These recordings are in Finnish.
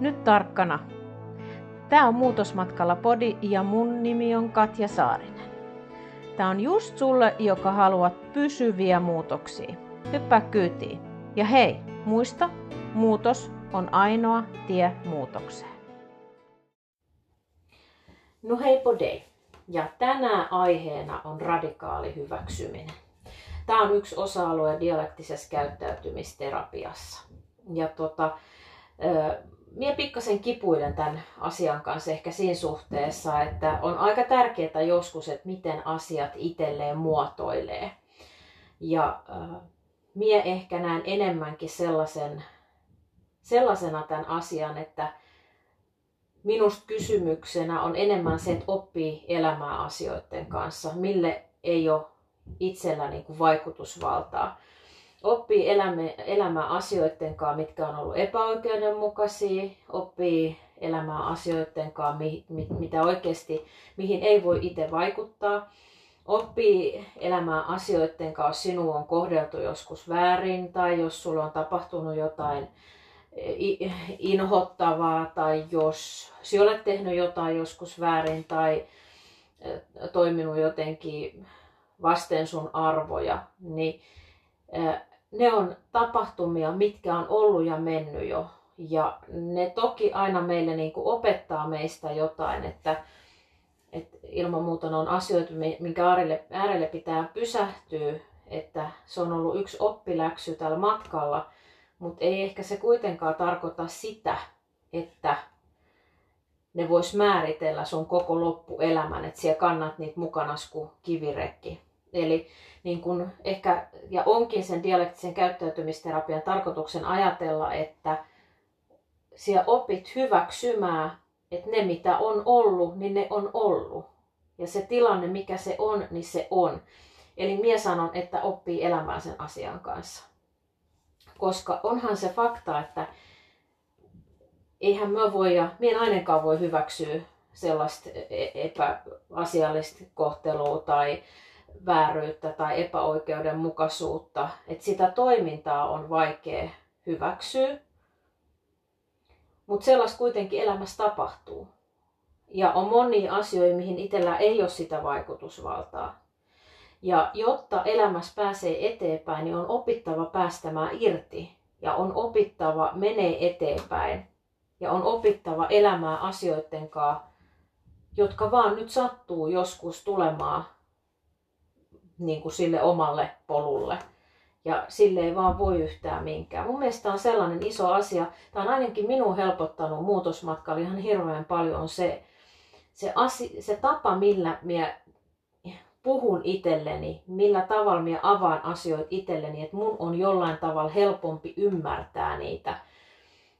Nyt tarkkana. Tämä on Muutosmatkalla podi ja mun nimi on Katja Saarinen. Tämä on just sulle, joka haluat pysyviä muutoksia. Hyppää kyytiin. Ja hei, muista, muutos on ainoa tie muutokseen. No hei podei. Ja tänään aiheena on radikaali hyväksyminen. Tämä on yksi osa-alue dialektisessa käyttäytymisterapiassa. Ja tota, Mie pikkasen kipuilen tämän asian kanssa ehkä siinä suhteessa, että on aika tärkeää joskus, että miten asiat itselleen muotoilee. Ja äh, mie ehkä näen enemmänkin sellaisen, sellaisena tämän asian, että minusta kysymyksenä on enemmän se, että oppii elämää asioiden kanssa, mille ei ole itsellä niin kuin vaikutusvaltaa oppii elämä, elämää asioiden kanssa, mitkä on ollut epäoikeudenmukaisia, oppii elämää asioiden kanssa, mi, mi, mitä oikeasti, mihin ei voi itse vaikuttaa, oppii elämää asioiden kanssa, sinua on kohdeltu joskus väärin tai jos sulla on tapahtunut jotain inhottavaa tai jos sinä olet tehnyt jotain joskus väärin tai toiminut jotenkin vasten sun arvoja, niin ne on tapahtumia, mitkä on ollut ja mennyt jo. Ja ne toki aina meille niin kuin opettaa meistä jotain, että, että ilman muuta ne on asioita, minkä äärelle, äärelle pitää pysähtyä, että se on ollut yksi oppiläksy tällä matkalla, mutta ei ehkä se kuitenkaan tarkoita sitä, että ne vois määritellä sun koko loppuelämän, että siellä kannat niitä mukana kuin kivirekki. Eli niin kun ehkä, ja onkin sen dialektisen käyttäytymisterapian tarkoituksen ajatella, että siellä opit hyväksymään, että ne mitä on ollut, niin ne on ollut. Ja se tilanne, mikä se on, niin se on. Eli minä sanon, että oppii elämään sen asian kanssa. Koska onhan se fakta, että eihän mä voi, ja minä en ainakaan voi hyväksyä sellaista e-, epäasiallista kohtelua tai vääryyttä tai epäoikeudenmukaisuutta, että sitä toimintaa on vaikea hyväksyä, mutta sellaista kuitenkin elämässä tapahtuu. Ja on monia asioita, mihin itsellä ei ole sitä vaikutusvaltaa. Ja jotta elämässä pääsee eteenpäin, niin on opittava päästämään irti. Ja on opittava menee eteenpäin. Ja on opittava elämää asioiden kanssa, jotka vaan nyt sattuu joskus tulemaan niin kuin sille omalle polulle. Ja sille ei vaan voi yhtään minkään. Mun mielestä on sellainen iso asia, tämä on ainakin minun helpottanut muutosmatkalla ihan hirveän paljon, on se, se, asi, se tapa, millä minä puhun itselleni, millä tavalla minä avaan asioita itselleni, että mun on jollain tavalla helpompi ymmärtää niitä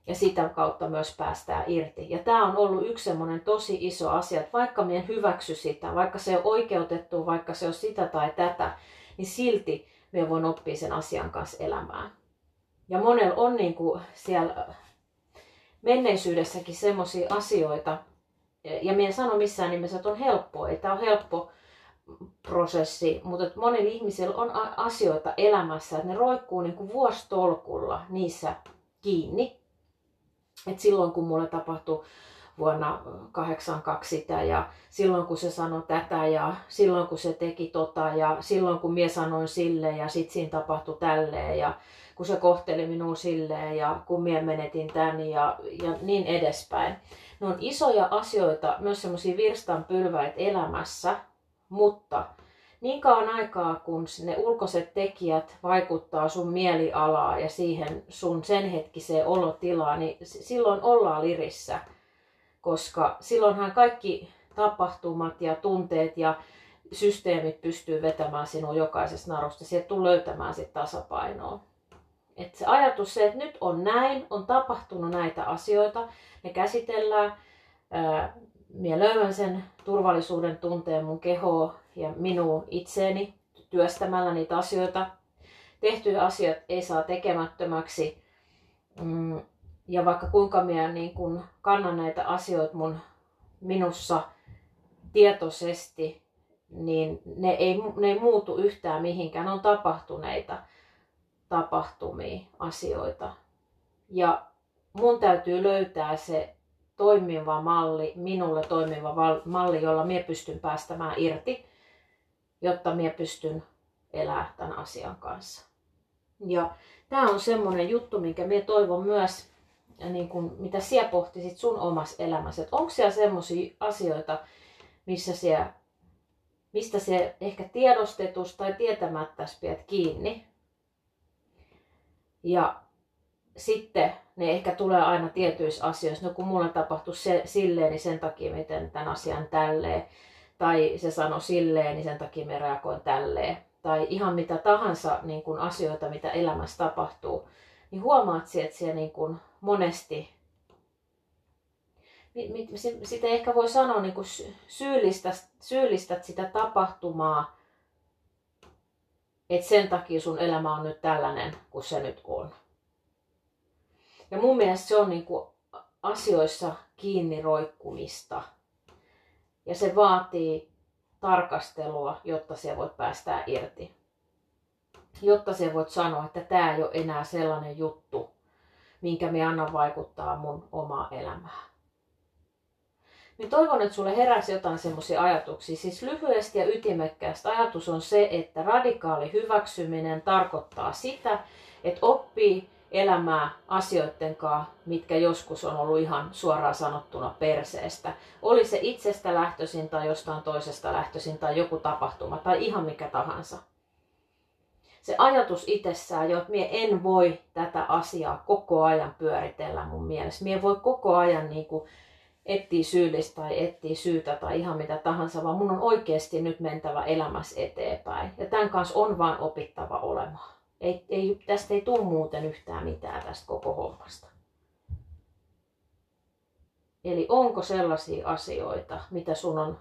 ja sitä kautta myös päästään irti. Ja tämä on ollut yksi semmoinen tosi iso asia, että vaikka minä en hyväksy sitä, vaikka se on oikeutettu, vaikka se on sitä tai tätä, niin silti minä voin oppia sen asian kanssa elämään. Ja monella on niin kuin siellä menneisyydessäkin semmoisia asioita, ja minä en sano missään nimessä, että on helppoa, ei tämä ole helppo prosessi, mutta monilla ihmisillä on asioita elämässä, että ne roikkuu niin kuin vuostolkulla niissä kiinni. Et silloin kun mulle tapahtui vuonna 82 sitä ja silloin kun se sanoi tätä ja silloin kun se teki tota ja silloin kun minä sanoin sille ja sitten siinä tapahtui tälleen ja kun se kohteli minua silleen ja kun minä menetin tän ja, ja niin edespäin. Ne on isoja asioita, myös semmoisia virstanpylväitä elämässä, mutta niin kauan aikaa, kun ne ulkoiset tekijät vaikuttaa sun mielialaa ja siihen sun sen hetkiseen olotilaan, niin silloin ollaan lirissä. Koska silloinhan kaikki tapahtumat ja tunteet ja systeemit pystyy vetämään sinua jokaisesta narusta. Sieltä tulee löytämään sit tasapainoa. Et se ajatus se, että nyt on näin, on tapahtunut näitä asioita, ne käsitellään, minä löydän sen turvallisuuden tunteen mun kehoa ja minun itseeni työstämällä niitä asioita. Tehtyjä asiat ei saa tekemättömäksi. Mm, ja vaikka kuinka minä niin kun kannan näitä asioita mun minussa tietoisesti, niin ne ei, ne ei muutu yhtään mihinkään. Ne on tapahtuneita tapahtumia, asioita. Ja mun täytyy löytää se toimiva malli, minulle toimiva malli, jolla minä pystyn päästämään irti, jotta minä pystyn elämään tämän asian kanssa. Ja tämä on semmoinen juttu, minkä minä toivon myös, niin kun, mitä sinä pohtisit sun omassa elämässä. Että onko siellä semmoisia asioita, missä siellä, mistä se ehkä tiedostetus tai tietämättä pidät kiinni. Ja sitten ne ehkä tulee aina tietyissä asioissa. No kun mulle tapahtui se, silleen, niin sen takia miten tämän asian tälleen. Tai se sanoi silleen, niin sen takia me reagoin tälleen. Tai ihan mitä tahansa niin kuin asioita, mitä elämässä tapahtuu. Niin huomaat että siellä niin kuin monesti sitä ehkä voi sanoa niin kuin syyllistät, syyllistät sitä tapahtumaa, että sen takia sun elämä on nyt tällainen kuin se nyt on. Ja mun mielestä se on niin kuin asioissa kiinni roikkumista. Ja se vaatii tarkastelua, jotta se voit päästää irti. Jotta se voit sanoa, että tämä ei ole enää sellainen juttu, minkä me annan vaikuttaa mun omaa elämää. Niin toivon, että sulle heräsi jotain semmoisia ajatuksia. Siis lyhyesti ja ytimekkäästi ajatus on se, että radikaali hyväksyminen tarkoittaa sitä, että oppii elämää asioiden kanssa, mitkä joskus on ollut ihan suoraan sanottuna perseestä. Oli se itsestä lähtöisin tai jostain toisesta lähtöisin tai joku tapahtuma tai ihan mikä tahansa. Se ajatus itsessään jo, että mie en voi tätä asiaa koko ajan pyöritellä mun mielestä. Mie voi koko ajan niin kuin etsiä syyllistä tai etsiä syytä tai ihan mitä tahansa, vaan mun on oikeasti nyt mentävä elämässä eteenpäin. Ja tämän kanssa on vaan opittava olemaan. Ei, ei, tästä ei tule muuten yhtään mitään tästä koko hommasta. Eli onko sellaisia asioita, mitä sun on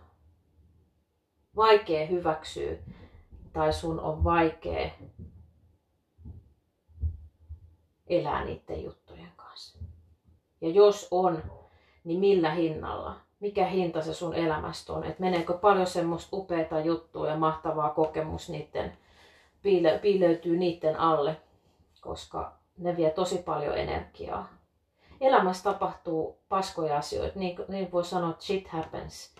vaikea hyväksyä tai sun on vaikea elää niiden juttujen kanssa. Ja jos on, niin millä hinnalla? Mikä hinta se sun elämästä on? Et meneekö paljon semmoista upeata juttua ja mahtavaa kokemus niiden piile, piileytyy niiden alle, koska ne vie tosi paljon energiaa. Elämässä tapahtuu paskoja asioita, niin, niin voi sanoa, että shit happens.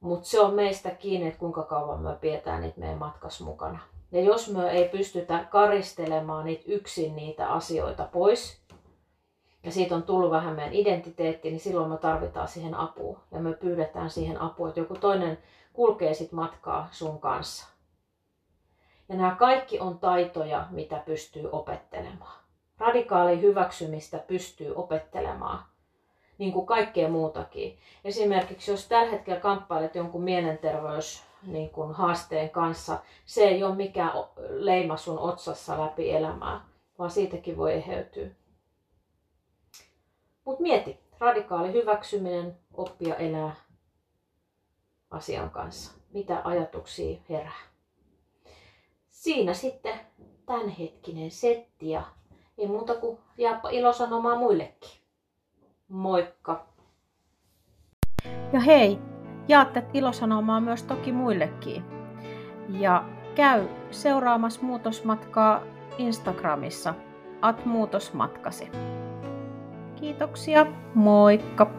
Mutta se on meistä kiinni, että kuinka kauan me pidetään niitä meidän matkas mukana. Ja jos me ei pystytä karistelemaan niitä yksin niitä asioita pois, ja siitä on tullut vähän meidän identiteetti, niin silloin me tarvitaan siihen apua. Ja me pyydetään siihen apua, että joku toinen kulkee sit matkaa sun kanssa. Ja nämä kaikki on taitoja, mitä pystyy opettelemaan. Radikaali hyväksymistä pystyy opettelemaan, niin kuin kaikkea muutakin. Esimerkiksi jos tällä hetkellä kamppailet jonkun mielenterveys niin kuin haasteen kanssa, se ei ole mikään leima sun otsassa läpi elämää, vaan siitäkin voi eheytyä. Mutta mieti, radikaali hyväksyminen, oppia elää asian kanssa. Mitä ajatuksia herää? Siinä sitten tämänhetkinen setti ja ei muuta kuin jaappa ilosanomaa muillekin. Moikka! Ja hei, jaatte ilosanomaa myös toki muillekin. Ja käy seuraamassa muutosmatkaa Instagramissa at muutosmatkasi. Kiitoksia, moikka!